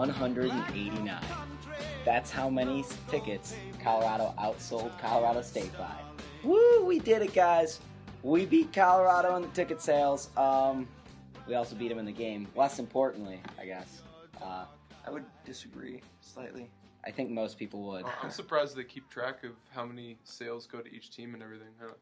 189. That's how many tickets Colorado outsold Colorado State by. Woo! We did it, guys. We beat Colorado in the ticket sales. Um, we also beat them in the game. Less importantly, I guess. Uh, I would disagree slightly. I think most people would. I'm surprised they keep track of how many sales go to each team and everything. Huh?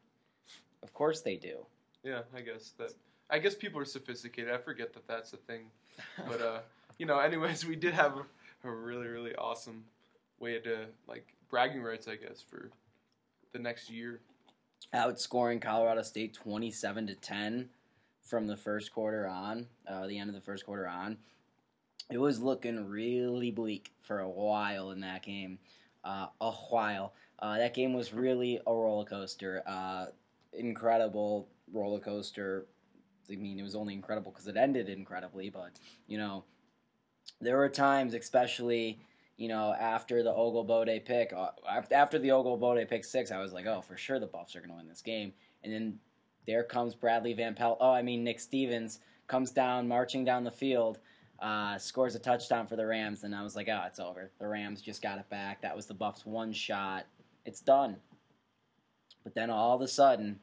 Of course they do. Yeah, I guess that. I guess people are sophisticated. I forget that that's a thing. But uh, you know, anyways, we did have a, a really really awesome way to like bragging rights, I guess, for the next year. outscoring Colorado State 27 to 10 from the first quarter on, uh, the end of the first quarter on. It was looking really bleak for a while in that game. Uh, a while. Uh, that game was really a roller coaster. Uh, incredible roller coaster. I mean, it was only incredible because it ended incredibly, but, you know, there were times, especially you know, after the Olugbode pick, uh, after the Olugbode pick six, I was like, oh, for sure the Buffs are going to win this game. And then there comes Bradley Van Pelt. Oh, I mean, Nick Stevens comes down, marching down the field, uh, scores a touchdown for the Rams. And I was like, oh, it's over. The Rams just got it back. That was the Buffs' one shot. It's done. But then all of a sudden,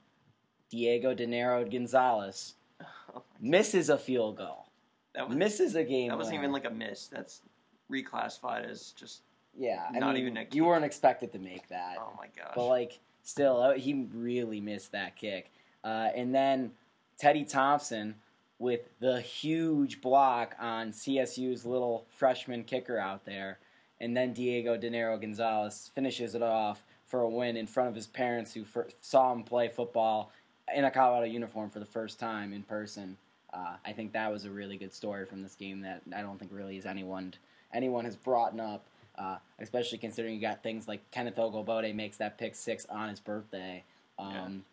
Diego De Niro Gonzalez misses a field goal, That was misses a game. that wasn't winner. even like a miss. That's reclassified as just Yeah, I Not mean, even a you weren't expected to make that, oh my gosh. but like, still, uh, he really missed that kick. Uh, and then Teddy Thompson with the huge block on CSU's little freshman kicker out there, and then Diego De Niro Gonzalez finishes it off for a win in front of his parents who saw him play football in a Colorado uniform for the first time in person. Uh, I think that was a really good story from this game that I don't think really is anyone anyone has brought up, uh, especially considering you got things like Kenneth Olugbode makes that pick six on his birthday. Um,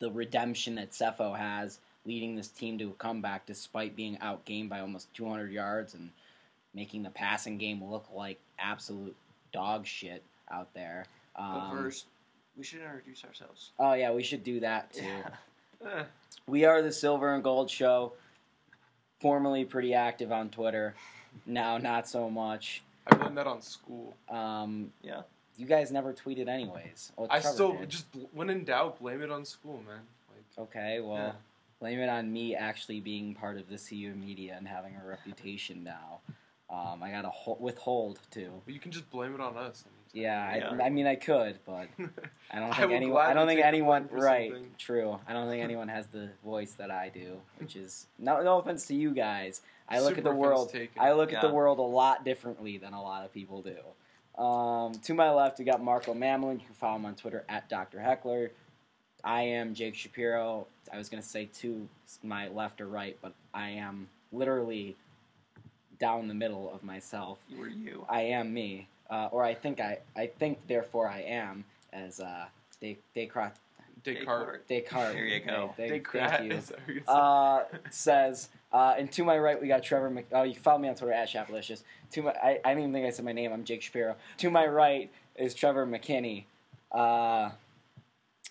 The redemption that Sefo has leading this team to a comeback despite being outgained by almost 200 yards and making the passing game look like absolute dog shit out there. but Um, first, we should introduce ourselves. oh yeah, we should do that too. Yeah. Eh, We are the Silver and Gold Show. Formerly pretty active on Twitter, now not so much. I blame that on school. Um, Yeah. You guys never tweeted anyways. Well, I Trevor still did. just bl- when in doubt, blame it on school, man. Like, Okay, well, Yeah. blame it on me actually being part of the CU media and having a reputation now. Um, I got to ho- withhold too. but you can just blame it on us. Yeah, Yeah. I, I mean I could, but. I don't think will anyone. I don't think anyone. Right, something. true. I don't think anyone has the voice that I do, which is no no offense to you guys. I look at the world. taken. I look at the world a lot differently than a lot of people do. Um, to my left, we got Marco Mamlin. You can follow him on Twitter at Dr. Heckler. I am Jake Shapiro. I was going to say to my left or right, but I am literally down the middle of myself. You were you. I am me, uh, or I think I, I think therefore I am, as uh, Des- Descartes, Descartes. Descartes. There you go. They, they, thank Descartes. you. is that what you're Uh, says, uh, and to my right we got Trevor. Mc- oh, you can follow me on Twitter at Shapalicious. To my, I, I didn't even think I said my name. I'm Jake Shapiro. To my right is Trevor McKinney, uh,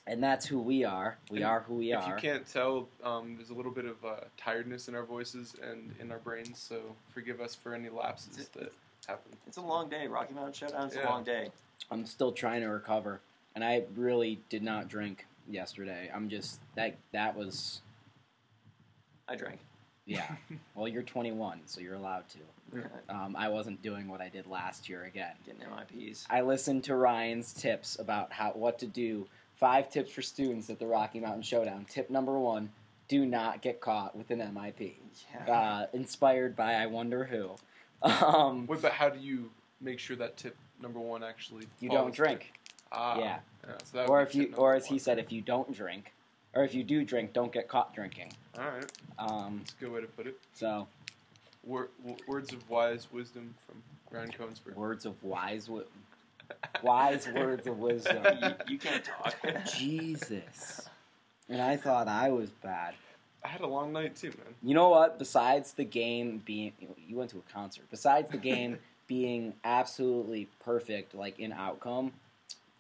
and that's who we are. We And are who we are. if you can't tell, um, there's a little bit of uh, tiredness in our voices and in our brains, so forgive us for any lapses that happen. It's a long day. Rocky Mountain Showdown. It's Yeah. a long day. I'm still trying to recover, and I really did not drink yesterday. I'm just that that was I drank. yeah. well, you're 21, so you're allowed to. Um, I wasn't doing what I did last year again. Getting MIPs. I listened to Ryan's tips about how what to do. Five tips for students at the Rocky Mountain Showdown. Tip number one: Do not get caught with an MIP. Yeah. Uh, inspired by I wonder who. Um, Wait, but how do you make sure that tip number one actually? you don't drink. Ah, Yeah. so that or if you, or as he said, if you don't drink, or if you do drink, don't get caught drinking. All right, Um, that's a good way to put it. so Wor- words of wise wisdom from Ryan Conesburg. words of wise, wi- wise words of wisdom. you, you can't talk. Jesus. And I thought I was bad. I had a long night too, man. You know what? Besides the game being, you went to a concert. Besides the game being absolutely perfect, like in outcome,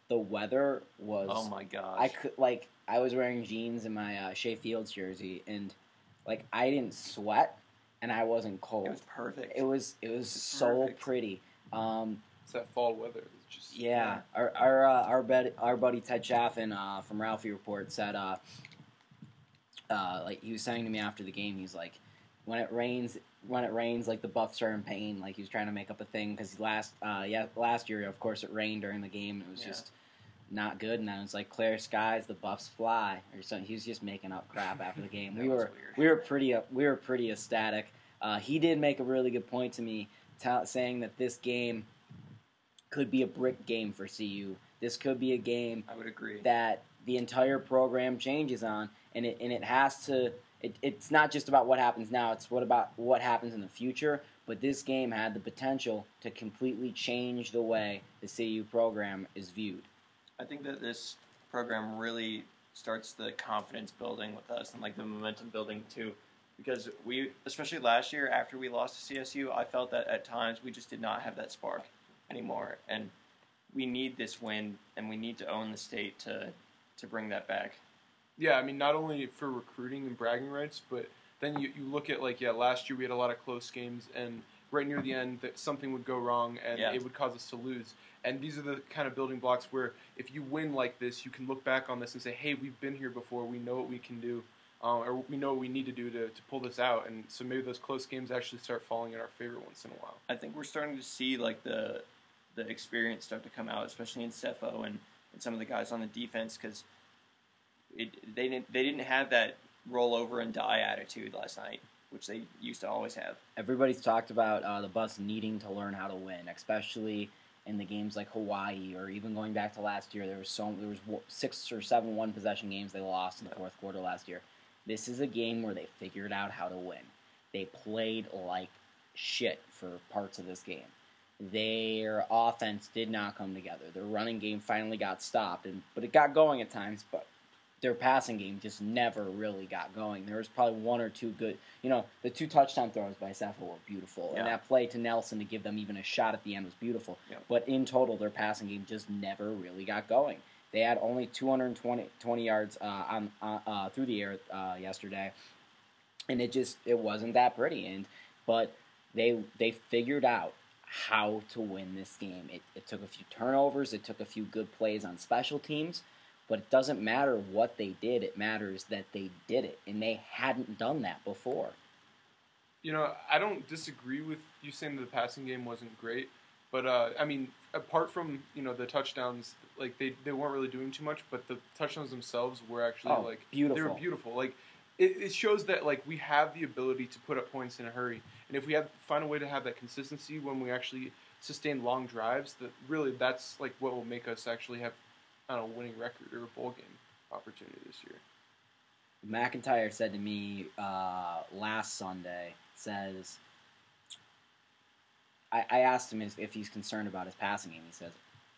the weather was. oh my gosh. I could like I was wearing jeans and my uh, Shay Fields jersey, and like I didn't sweat and I wasn't cold. It was perfect. It was it was so Perfect. pretty. Um, It's that fall weather. It's just yeah, our our uh, our, bed, our buddy Ted Chaffin uh, from Ralphie Report said, uh, uh, like he was saying to me after the game, he's like, when it rains, when it rains, like the Buffs are in pain. Like he was trying to make up a thing because last uh, yeah last year, of course, it rained during the game. It was Yeah. just not good, and then it was like clear skies, the Buffs fly, or something. He was just making up crap after the game. We were weird. we were pretty uh, we were pretty ecstatic. Uh, he did make a really good point to me, ta saying that this game could be a brick game for CU. This could be a game I would agree. that the entire program changes on, and it and it has to. It, it's not just about what happens now; it's what about what happens in the future. But this game had the potential to completely change the way the CU program is viewed. I think that this program really starts the confidence building with us and like the momentum building too. Because we, especially last year after we lost to CSU, I felt that at times we just did not have that spark anymore, and we need this win, and we need to own the state to to bring that back. Yeah, I mean, not only for recruiting and bragging rights, but then you, you look at like yeah, last year we had a lot of close games, and right near the end that something would go wrong and Yeah. it would cause us to lose. And these are the kind of building blocks where if you win like this, you can look back on this and say, hey, we've been here before. We know what we can do, um, or we know what we need to do to, to pull this out. And so maybe those close games actually start falling in our favor once in a while. I think we're starting to see like the the experience start to come out, especially in Sefo and, and some of the guys on the defense because it they didn't they didn't have that roll over and die attitude last night, which they used to always have. Everybody's talked about uh, the Buffs needing to learn how to win, especially in the games like Hawaii or even going back to last year. There was so there was six or seven one possession games they lost in the fourth quarter last year. This is a game where they figured out how to win. They played like shit for parts of this game. Their offense did not come together. Their running game finally got stopped, and but it got going at times. But their passing game just never really got going. There was probably one or two good, you know, the two touchdown throws by Sefo were beautiful, and that play to Nelson to give them even a shot at the end was beautiful. Yeah. But in total, their passing game just never really got going. They had only 220 20 yards uh, on uh, uh, through the air uh, yesterday, and it just it wasn't that pretty. And but they they figured out how to win this game. It, it took a few turnovers, it took a few good plays on special teams, but it doesn't matter what they did. It matters that they did it, and they hadn't done that before. You know, I don't disagree with you saying that the passing game wasn't great, but uh, I mean, apart from you know the touchdowns, like they, they weren't really doing too much, but the touchdowns themselves were actually Oh, like beautiful. they were beautiful. Like it, it shows that like we have the ability to put up points in a hurry, and if we have find a way to have that consistency when we actually sustain long drives, that really that's like what will make us actually have Don't a winning record or a bowl game opportunity this year. MacIntyre said to me uh, last Sunday, says, I, I asked him if, if he's concerned about his passing game. He says,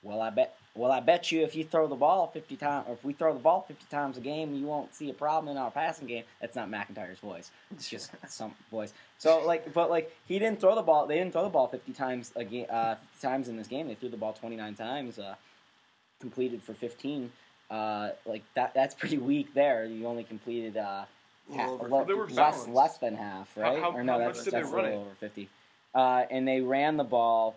"Well, I bet, well, I bet you if you throw the ball fifty times, or if we throw the ball fifty times a game, you won't see a problem in our passing game." That's not MacIntyre's voice; it's just some voice. So, like, but like he didn't throw the ball. They didn't throw the ball fifty times a game, uh, fifty times in this game. They threw the ball twenty nine times, uh, completed for fifteen. Uh, like that, that's pretty weak. There, you only completed uh, half, le- less less than half, right? how- or no, how that's, much did they that's a little it? over fifty. Uh, and they ran the ball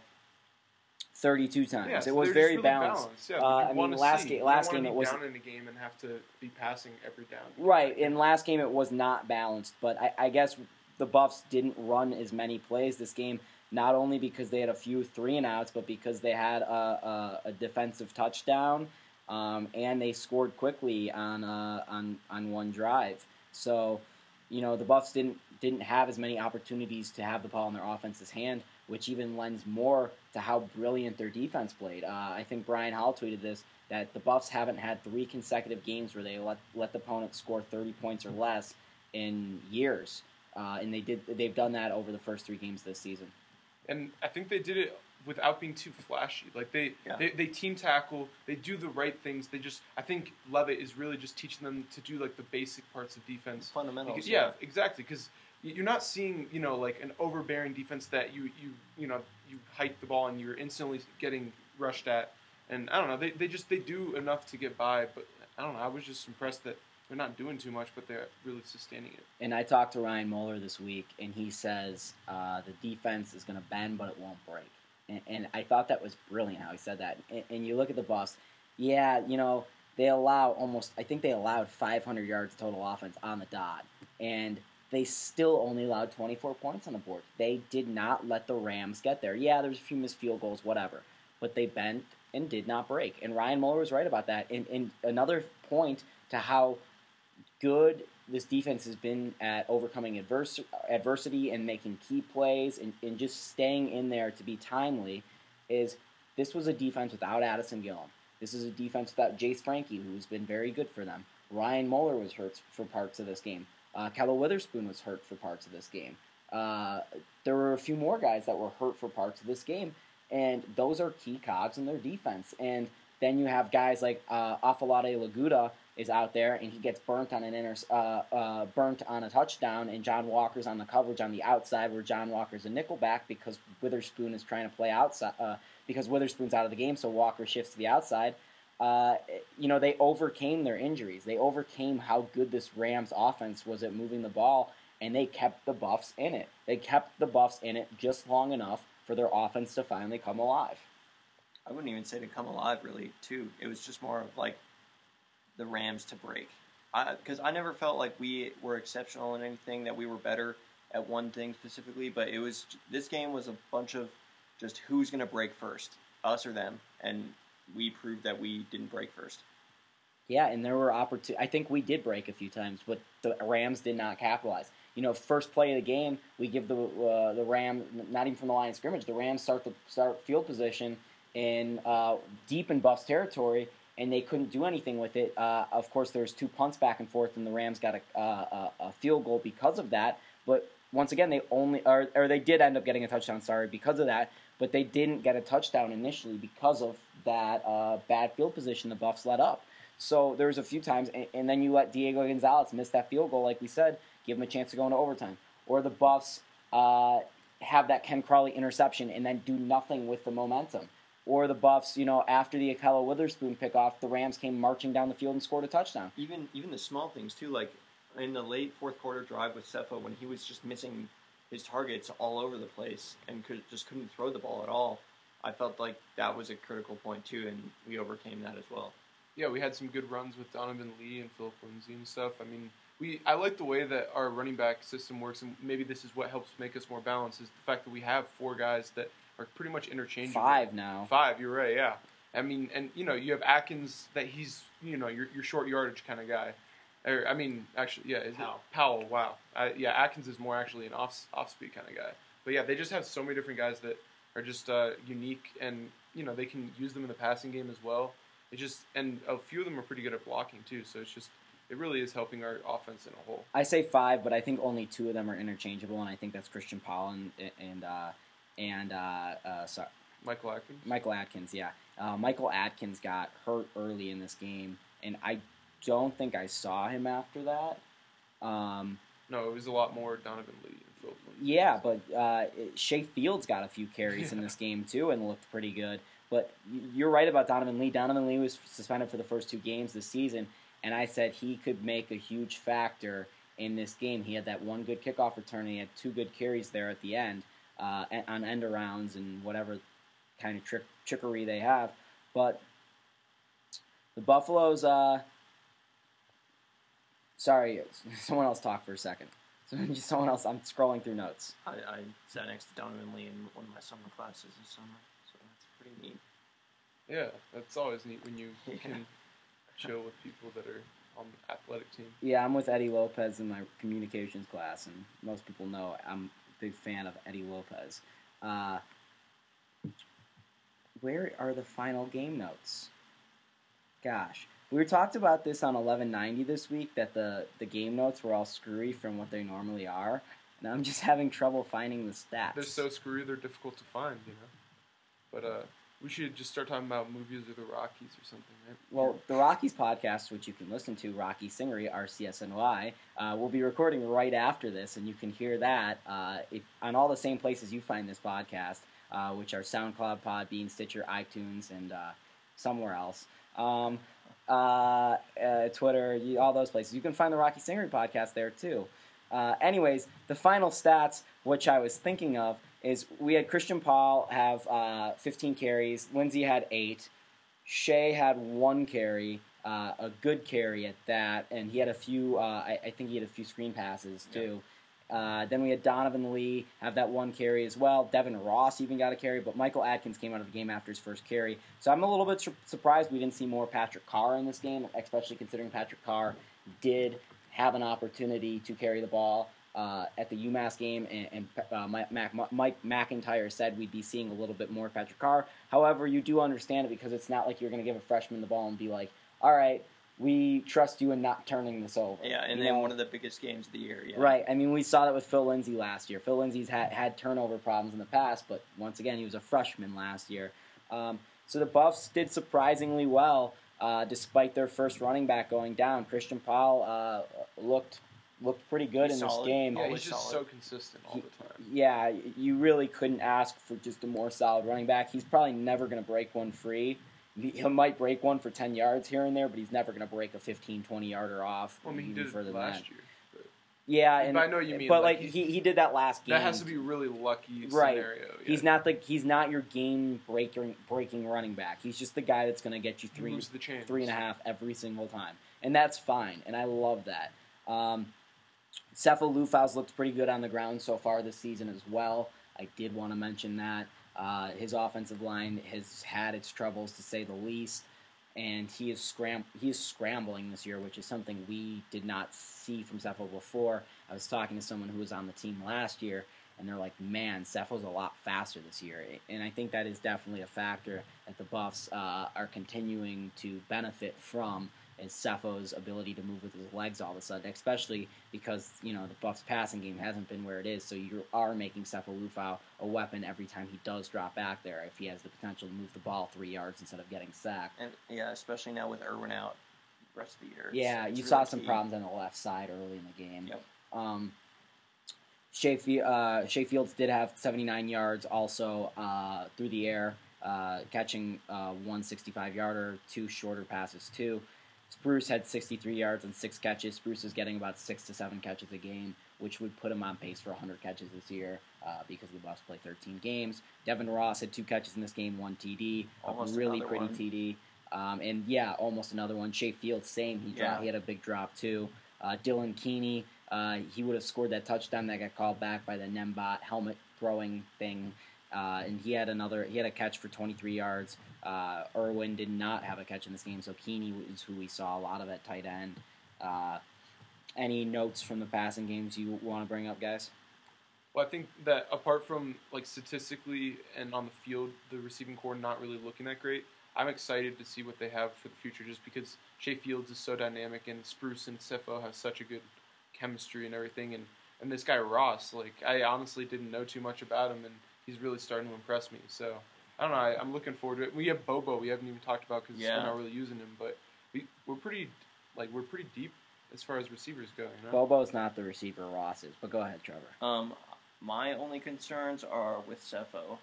thirty-two times. Yeah, it so was very really balanced. Yeah, Uh, I mean, last see. ga- last game it was- down in a game and have to be passing every down. Right. In last game, it was not balanced, but I, I guess the Buffs didn't run as many plays this game. Not only because they had a few three and outs, but because they had a, a, a defensive touchdown, um, and they scored quickly on uh, on on one drive. So, you know, the Buffs didn't didn't have as many opportunities to have the ball in their offense's hand, which even lends more to how brilliant their defense played. Uh, I think Brian Howell tweeted this that the Buffs haven't had three consecutive games where they let let the opponent score 30 points or less in years, uh, and they did they've done that over the first three games this season. And I think they did it without being too flashy. Like they, Yeah. they, they team tackle, they do the right things. They just, I think Levitt is really just teaching them to do like the basic parts of defense. Fundamentals. Because, yeah, exactly. Because you're not seeing, you know, like an overbearing defense that you, you, you know, you hike the ball and you're instantly getting rushed at. And I don't know, they, they just they do enough to get by. But I don't know, I was just impressed that they're not doing too much, but they're really sustaining it. And I talked to Ryan Moeller this week, and he says uh, the defense is going to bend, but it won't break. And, and I thought that was brilliant how he said that. And, and you look at the Buffs, yeah, you know they allow almost. I think they allowed 500 yards total offense on the dot, and they still only allowed 24 points on the board. They did not let the Rams get there. Yeah, there's a few missed field goals, whatever, but they bent and did not break. And Ryan Moeller was right about that. And, and another point to how good this defense has been at overcoming adverse, adversity and making key plays and, and just staying in there to be timely is this was a defense without Addison Gillam. This is a defense without Jace Frankie, who's been very good for them. Ryan Moeller was hurt for parts of this game. Uh, Witherspoon was hurt for parts of this game. Uh, there were a few more guys that were hurt for parts of this game, and those are key cogs in their defense. And then you have guys like uh, Afolabi Laguda is out there and he gets burnt on an inter, uh, uh, burnt on a touchdown, and John Walker's on the coverage on the outside where John Walker's a nickelback because Witherspoon is trying to play outside uh, because Witherspoon's out of the game, so Walker shifts to the outside. Uh, you know they overcame their injuries. They overcame how good this Rams offense was at moving the ball, and they kept the Buffs in it. They kept the Buffs in it just long enough for their offense to finally come alive. I wouldn't even say to come alive, really. Too, it was just more of like the Rams to break. Because I, I, never felt like we were exceptional in anything, that we were better at one thing specifically. But it was this game was a bunch of just who's going to break first, us or them, and we proved that we didn't break first. Yeah, and there were opportunities. I think we did break a few times, but the Rams did not capitalize. You know, first play of the game, we give the uh, the Ram not even from the line of scrimmage. The Rams start the start field position in uh, deep in Buffs territory, and they couldn't do anything with it. Uh, of course, there's two punts back and forth, and the Rams got a, uh, a, field goal because of that. But once again, they only or, or they did end up getting a touchdown. Sorry, because of that, but they didn't get a touchdown initially because of that uh, bad field position the Buffs let up. So there was a few times, and, and, then you let Diego Gonzalez miss that field goal, like we said, give him a chance to go into overtime, or the Buffs uh, have that Ken Crawley interception and then do nothing with the momentum or the Buffs, you know, after the Ahkello Witherspoon pickoff, the Rams came marching down the field and scored a touchdown. Even even the small things too, like in the late fourth quarter drive with Sefo when he was just missing his targets all over the place and could just couldn't throw the ball at all. I felt like that was a critical point too, and we overcame that as well. Yeah, we had some good runs with Donovan Lee and Philip Lindsay and stuff. I mean, we I like the way that our running back system works, and maybe this is what helps make us more balanced. Is the fact that we have four guys that are pretty much interchangeable. Five now. Five, you're right. Yeah, I mean, and you know, you have Adkins that he's you know your your short yardage kind of guy. Or, I mean, actually, yeah, is Powell. It? Powell. Wow. Uh, yeah, Adkins is more actually an off off speed kind of guy. But yeah, they just have so many different guys that are just uh, unique, and you know they can use them in the passing game as well. It just and a few of them are pretty good at blocking too. So it's just it really is helping our offense in a whole. I say five, but I think only two of them are interchangeable, and I think that's Christian Powell and and uh, and uh, uh, sorry, Michael Adkins. Michael Adkins, yeah. Uh, Michael Adkins got hurt early in this game, and I don't think I saw him after that. Um, no, it was a lot more Donovan Lee. Yeah, but uh, Shay Fields got a few carries yeah. in this game too and looked pretty good. But you're right about Donovan Lee. Donovan Lee was suspended for the first two games this season, and I said he could make a huge factor in this game. He had that one good kickoff return, and he had two good carries there at the end uh, on end arounds and whatever kind of trick, trickery they have. But the Buffaloes, uh, sorry, someone else talk for a second. Someone else. I'm scrolling through notes. I, I sat next to Donovan Lee in one of my summer classes this summer, so that's pretty neat. Yeah, that's always neat when you yeah. can chill with people that are on the athletic team. Yeah, I'm with Eddie Lopez in my communications class, and most people know I'm big fan of Eddie Lopez. Uh, where are the final game notes? Gosh, we talked about this on 1190 this week that the the game notes were all screwy from what they normally are, and I'm just having trouble finding the stats. They're so screwy, they're difficult to find, you know. But uh, we should just start talking about movies or the Rockies or something, right? Well, the Rockies podcast, which you can listen to, Rocky Singery, RCSNY, uh, will be recording right after this, and you can hear that uh, if, on all the same places you find this podcast, uh, which are SoundCloud, Podbean, Stitcher, iTunes, and uh, somewhere else. Um, uh, uh, Twitter, you, all those places. You can find the Rocky Singery podcast there too. Anyways, the final stats, which I was thinking of, is we had Christian Powell have uh, 15 carries, Lindsay had eight, Shay had one carry, uh, a good carry at that, and he had a few. Uh, I, I think he had a few screen passes too. Uh, then we had Donovan Lee have that one carry as well. Devin Ross even got a carry, but Michael Adkins came out of the game after his first carry. So I'm a little bit sur- surprised we didn't see more Patrick Carr in this game, especially considering Patrick Carr did have an opportunity to carry the ball uh, at the UMass game, and, and uh, Mike, Mac, Mike MacIntyre said we'd be seeing a little bit more Patrick Carr. However, you do understand it because it's not like you're going to give a freshman the ball and be like, all right, we trust you in not turning this over. Yeah, and You then know? one of the biggest games of the year. Yeah. Right. I mean, we saw that with Phil Lindsay last year. Phil Lindsay's had, had turnover problems in the past, but once again, he was a freshman last year. Um, so the Buffs did surprisingly well, uh, despite their first running back going down. Christian Powell uh, looked looked pretty good He's in this game. Yeah, Always he's just solid. so consistent all the time. Yeah, you really couldn't ask for just a more solid running back. He's probably never going to break one free. He he might break one for 10 yards here and there, but he's never going to break a 15, 20 yarder off. Well, I mean, he even did further it last year. Yeah, and But I know what you mean, But like, like, he- he, he did that last game. that has to be really lucky Right. scenario. He's not the he's not your game breaking breaking running back. He's just the guy that's going to get you three the three and a half every single time, and that's fine. And I love that. Um, Sefo Liufau's looked pretty good on the ground so far this season as well. I did want to mention that uh, his offensive line has had its troubles to say the least, and he is scram he is scrambling this year, which is something we did not see from Sefo before. I was talking to someone who was on the team last year, and they're like, "Man, Sefo's a lot faster this year," and I think that is definitely a factor that the Buffs uh, are continuing to benefit from is Sefo's ability to move with his legs all of a sudden, especially because you know the Buffs' passing game hasn't been where it is. So you are making Sefo Liufau a weapon every time he does drop back there. If he has the potential to move the ball three yards instead of getting sacked. And yeah, especially now with Irwin out the rest of the year. Yeah, you really saw some key. problems on the left side early in the game. Yep. Um, Shay, uh, Shay Fields did have 79 yards also uh, through the air, uh, catching uh, one 65 yarder, two shorter passes too. Spruce had 63 yards and six catches. Spruce is getting about six to seven catches a game, which would put him on pace for 100 catches this year uh, because the Buffs play 13 games. Devin Ross had two catches in this game, one TD, Almost a really pretty one. TD. Um, and yeah, almost another one. Shay Fields, same. He, dropped, Yeah. he had a big drop too. Uh, Dylan Keeney, uh, he would have scored that touchdown that got called back by the Nembot helmet throwing thing. Uh, and he had another. He had a catch for 23 yards. Uh, Irwin did not have a catch in this game, so Keeney is who we saw a lot of at tight end. Uh, any notes from the passing games you want to bring up, guys? Well, I think that apart from like statistically and on the field, the receiving core not really looking that great. I'm excited to see what they have for the future, just because Shay Fields is so dynamic and Spruce and Sefo have such a good chemistry and everything, and and this guy Ross, like I honestly didn't know too much about him, and he's really starting to impress me. So I don't know. I, I'm looking forward to it. We have Bobo. We haven't even talked about because Yeah. we're not really using him, but we we're pretty like we're pretty deep as far as receivers go. You know? Bobo's not the receiver Ross is, but go ahead, Trevor. Um, my only concerns are with Sefo,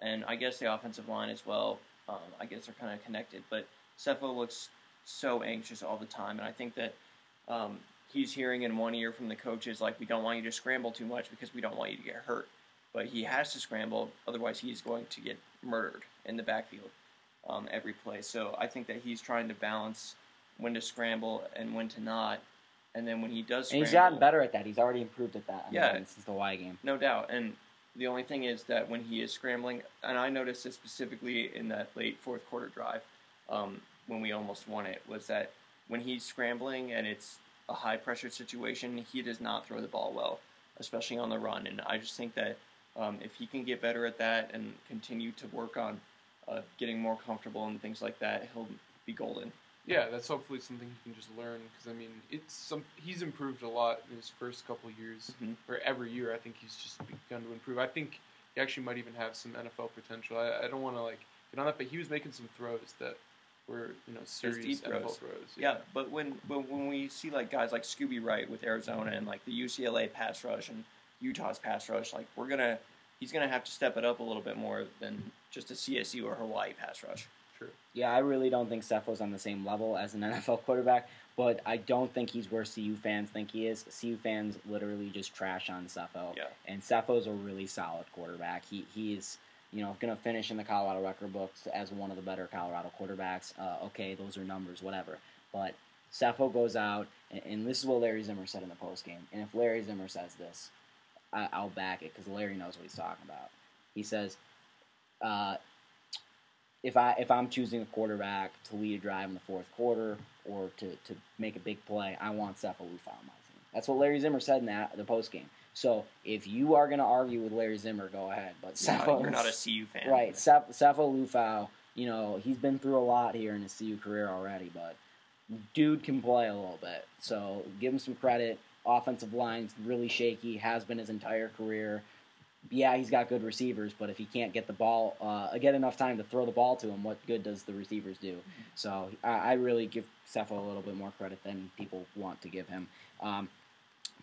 and I guess the offensive line as well. Um, I guess they're kind of connected, but Sefo looks so anxious all the time, and I think that um, he's hearing in one ear from the coaches like, "We don't want you to scramble too much because we don't want you to get hurt," but he has to scramble, otherwise he's going to get murdered in the backfield um, every play. So I think that he's trying to balance when to scramble and when to not. And then when he does, And he's gotten better at that. He's already improved at that. Yeah. since the Y game. no doubt. And the only thing is that when he is scrambling, and I noticed this specifically in that late fourth quarter drive um, when we almost won it, was that when he's scrambling and it's a high pressure situation, he does not throw the ball well, especially on the run. And I just think that um, if he can get better at that and continue to work on uh, getting more comfortable and things like that, he'll be golden. Yeah, that's hopefully something he can just learn because I mean, it's some he's improved a lot in his first couple years. Mhm. Or every year, I think he's just begun to improve. I think he actually might even have some NFL potential. I, I don't want to like get on that, but he was making some throws that were you know serious NFL throws. throws. Yeah, but when but when we see like guys like Scooby Wright with Arizona and like the UCLA pass rush and Utah's pass rush, like we're gonna he's gonna have to step it up a little bit more than just a CSU or Hawaii pass rush. true. Yeah, I really don't think Sefo's on the same level as an NFL quarterback, but I don't think he's where CU fans think he is. CU fans literally just trash on Sefo, Yeah. and Sefo's a really solid quarterback. He he is you know going to finish in the Colorado record books as one of the better Colorado quarterbacks. Uh, okay, those are numbers, whatever. But Sefo goes out, and, and this is what Larry Zimmer said in the post game. And if Larry Zimmer says this, I, I'll back it because Larry knows what he's talking about. He says. Uh, if I if I'm choosing a quarterback to lead a drive in the fourth quarter or to, to make a big play, I want Sefo Liufau on my team. That's what Larry Zimmer said in that the post game. So if you are going to argue with Larry Zimmer, go ahead. But You're not, you're not a CU fan. right? Ceph- Sefo Liufau, you know he's been through a lot here in his CU career already, but dude can play a little bit. So give him some credit. Offensive line's really shaky, has been his entire career yeah, he's got good receivers, but if he can't get the ball, uh, get enough time to throw the ball to him, what good does the receivers do? So I, I really give Sefo a little bit more credit than people want to give him. Um,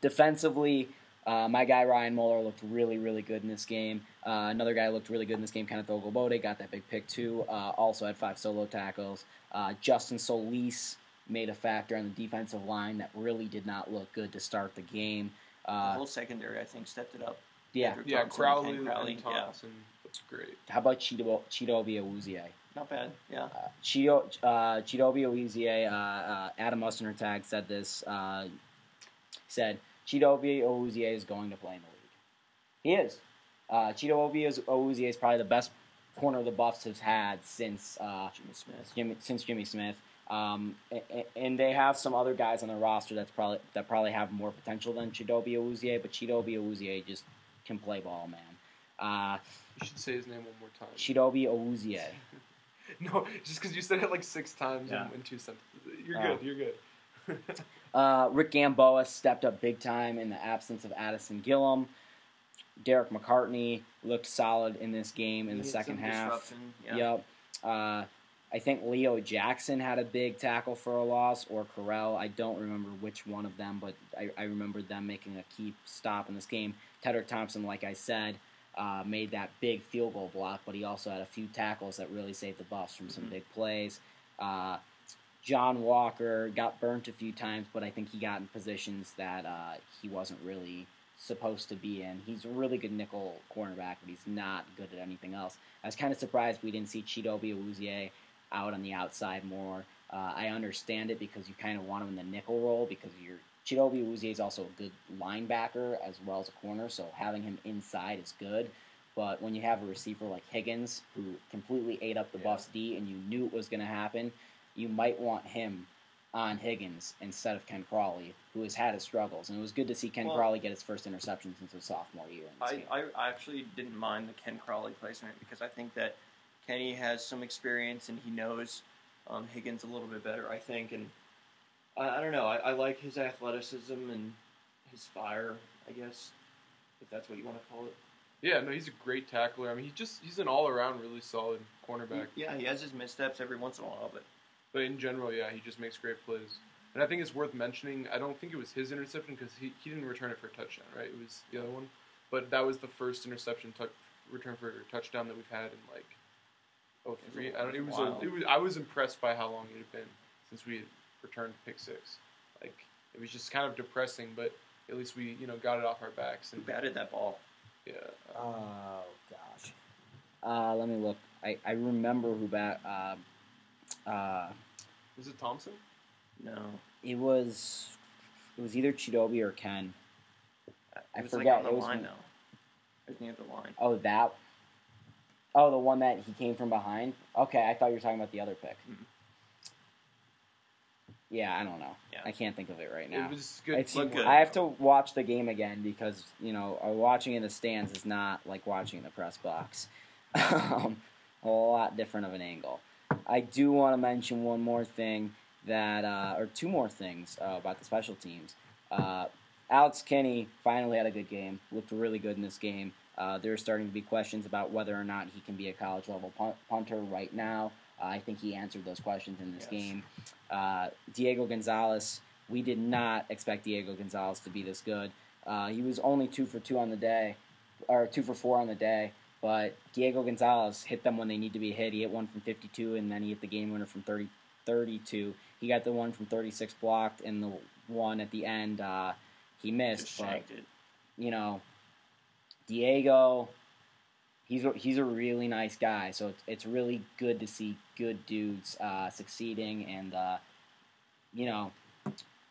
defensively, uh, my guy Ryan Moeller looked really, really good in this game. Uh, another guy looked really good in this game, Kenneth Olugbode, got that big pick too. Uh, also had five solo tackles. Uh, Justin Solis made a factor on the defensive line that really did not look good to start the game. The Uh, whole secondary, I think, stepped it up. yeah, Andrew Yeah, Thompson, Crawley Ken Crawley, and yeah, Thompson. That's great. how about Chido Chidobe Awuzie? not bad. Yeah, Uh, Chido uh, Chidobe Awuzie, uh, uh, Adam Munsterteiger said this. Uh, said Chidobe Awuzie is going to play in the league. He is. Uh, Chidobe Awuzie is probably the best corner the Buffs have had since uh, Jimmy Smith. Jimmy, since Jimmy Smith. Um, a- a- and they have some other guys on the roster that's probably that probably have more potential than Chidobe Awuzie, but Chidobe Awuzie just can play ball, man. Uh, You should say his name one more time. Chidobe Awuzie. no, just because you said it like six times Yeah. in, in two sentences. You're Oh. good. You're good. Uh, Rick Gamboa stepped up big time in the absence of Addison Gillam. Derek McCartney looked solid in this game in He the second half. disruption, Yeah. Yep. I think Leo Jackson had a big tackle for a loss, or Carell. I don't remember which one of them, but I, I remember them making a key stop in this game. Tedric Thompson, like I said, uh, made that big field goal block, but he also had a few tackles that really saved the Buffs from some Mhm. big plays. Uh, John Walker got burnt a few times, but I think he got in positions that uh, he wasn't really supposed to be in. He's a really good nickel cornerback, but he's not good at anything else. I was kind of surprised we didn't see Chidobe Awuzie out on the outside more. Uh, I understand it because you kind of want him in the nickel role because your Chidobe Awuzie is also a good linebacker as well as a corner, so having him inside is good. But when you have a receiver like Higgins who completely ate up the Yeah. Buffs D and you knew it was going to happen, you might want him on Higgins instead of Ken Crawley, who has had his struggles. And it was good to see Ken Well- Crawley get his first interception since his sophomore year. In this I, game. I, I actually didn't mind the Ken Crawley placement because I think that Kenny has some experience and he knows um, Higgins a little bit better, I think. And I, I don't know. I, I like his athleticism and his fire, I guess, if that's what you want to call it. Yeah, no, he's a great tackler. I mean, he just he's an all around really solid cornerback. Yeah, he has his missteps every once in a while, but But in general, yeah, he just makes great plays. And I think it's worth mentioning. I don't think it was his interception because he, he didn't return it for a touchdown, right? It was the other one. But that was the first interception tou- return for a touchdown that we've had in like oh three. I don't. It was. A, it was. I was impressed by how long it had been since we had returned to pick six. Like it was just kind of depressing, but at least we you know got it off our backs who and batted that ball? yeah. Oh gosh. Uh, let me look. I, I remember who bat. Uh, uh, Was it Thompson? No. it was it was either Chidobe or Ken. It I was forgot, like on the it was line, though. It was near the line. Oh, that. Oh, the one that he came from behind. Okay, I thought you were talking about the other pick. Mhm. Yeah, I don't know. Yeah. I can't think of it right now. It was good. It's, good. I have to watch the game again because you know uh, watching in the stands is not like watching in the press box. um, a lot different of an angle. I do want to mention one more thing that, uh, or two more things uh, about the special teams. Uh, Alex Kinney finally had a good game. Looked really good in this game. Uh, there are starting to be questions about whether or not he can be a college level punter right now. Uh, I think he answered those questions in this Yes. game. Uh, Diego Gonzalez, we did not expect Diego Gonzalez to be this good. Uh, he was only two for two on the day, or two for four on the day. but Diego Gonzalez hit them when they need to be hit. He hit one from 52, and then he hit the game winner from 30, 32. He got the one from 36 blocked, and the one at the end uh, he missed. Just But you know, Diego, he's a, he's a really nice guy. So it's, it's really good to see good dudes uh, succeeding, and uh, you know,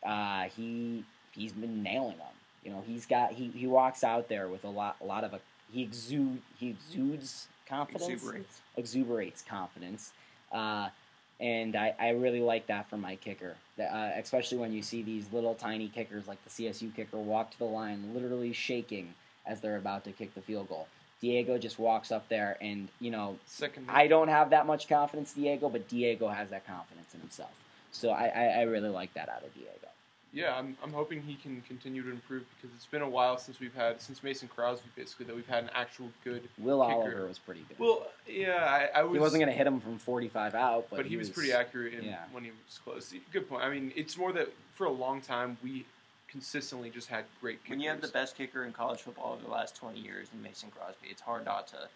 uh, he he's been nailing them. You know, he's got he, he walks out there with a lot a lot of a he exude he exudes confidence Exuberates. exuberates confidence. Uh, and I, I really like that from my kicker, uh, especially when you see these little tiny kickers like the CSU kicker walk to the line, literally shaking as they're about to kick the field goal. Diego just walks up there, and you know Second, I don't have that much confidence, Diego, but Diego has that confidence in himself. So I, I, I really like that out of Diego. yeah, I'm, I'm hoping he can continue to improve because it's been a while since we've had since Mason Crosby basically that we've had an actual good. Will Kicker. Oliver was pretty good. Well, yeah, I, I was. he wasn't going to hit him from 45 out, but, but, he was, pretty accurate in, yeah. when he was close. Good point. I mean, it's more that for a long time we consistently just had great kickers. When you have the best kicker in college football over the last 20 years in Mason Crosby, it's hard not to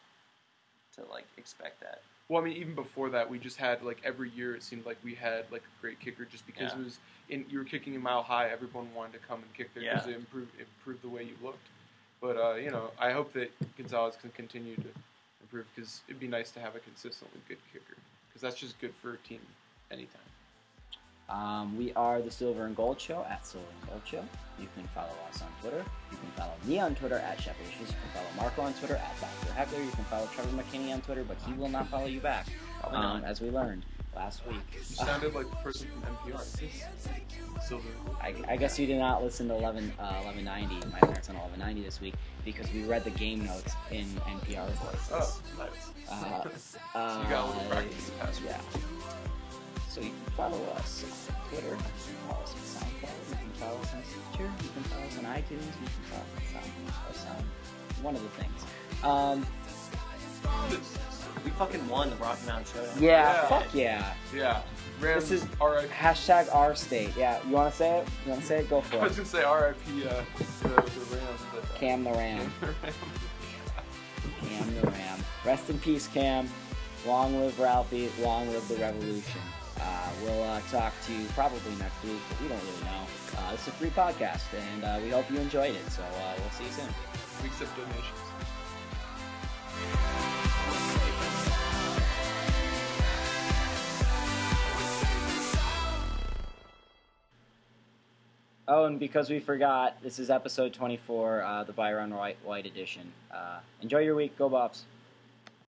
to like expect that. Well, I mean, even before that, we just had like every year it seemed like we had like a great kicker just because Yeah. it was in you were kicking a mile high. Everyone wanted to come and kick there because Yeah. it improved improved the way you looked. But uh, you know, I hope that Gonzalez can continue to improve because it'd be nice to have a consistently good kicker because that's just good for a team anytime. Um, we are the Silver and Gold Show at Silver and Gold Show. You can follow us on Twitter. You can follow me on Twitter at Chef Issues. You can follow Marco on Twitter at Dr. Heckler. You can follow Trevor McKinney on Twitter, but he will not follow you back, um, as we learned last week. You sounded like the person from NPR. Is this Silver? I, I guess you did not listen to 11, uh, 1190, my parents on 1190 this week, because we read the game notes in NPR voices. Oh, nice. Uh, so Uh, you got a little practice the past week. Yeah. So you can follow us on Twitter, you can follow us on SoundCloud, you can follow us on Stitcher, you can follow us on iTunes, you can follow us on Sound, or Sound one of the things. Um, We fucking won the Rocky Mountain Showdown. yeah, Yeah. fuck yeah. Yeah. Rams, This is- R.I.P. Hashtag our state. Yeah, you want to say it? You want to say it? Go for it. I for was it. gonna say R.I.P. Uh, the, the Rams. But, uh, Cam the Ram. Cam the Ram. Rest in peace, Cam. Long live Ralphie. Long live the revolution. Uh, we'll uh, talk to you probably next week, but we don't really know. Uh, it's a free podcast, and uh, we hope you enjoyed it. So uh, we'll see you soon. We accept donations. Oh, and because we forgot, this is episode 24, uh, the Byron White, White edition. Uh, enjoy your week. Go Buffs.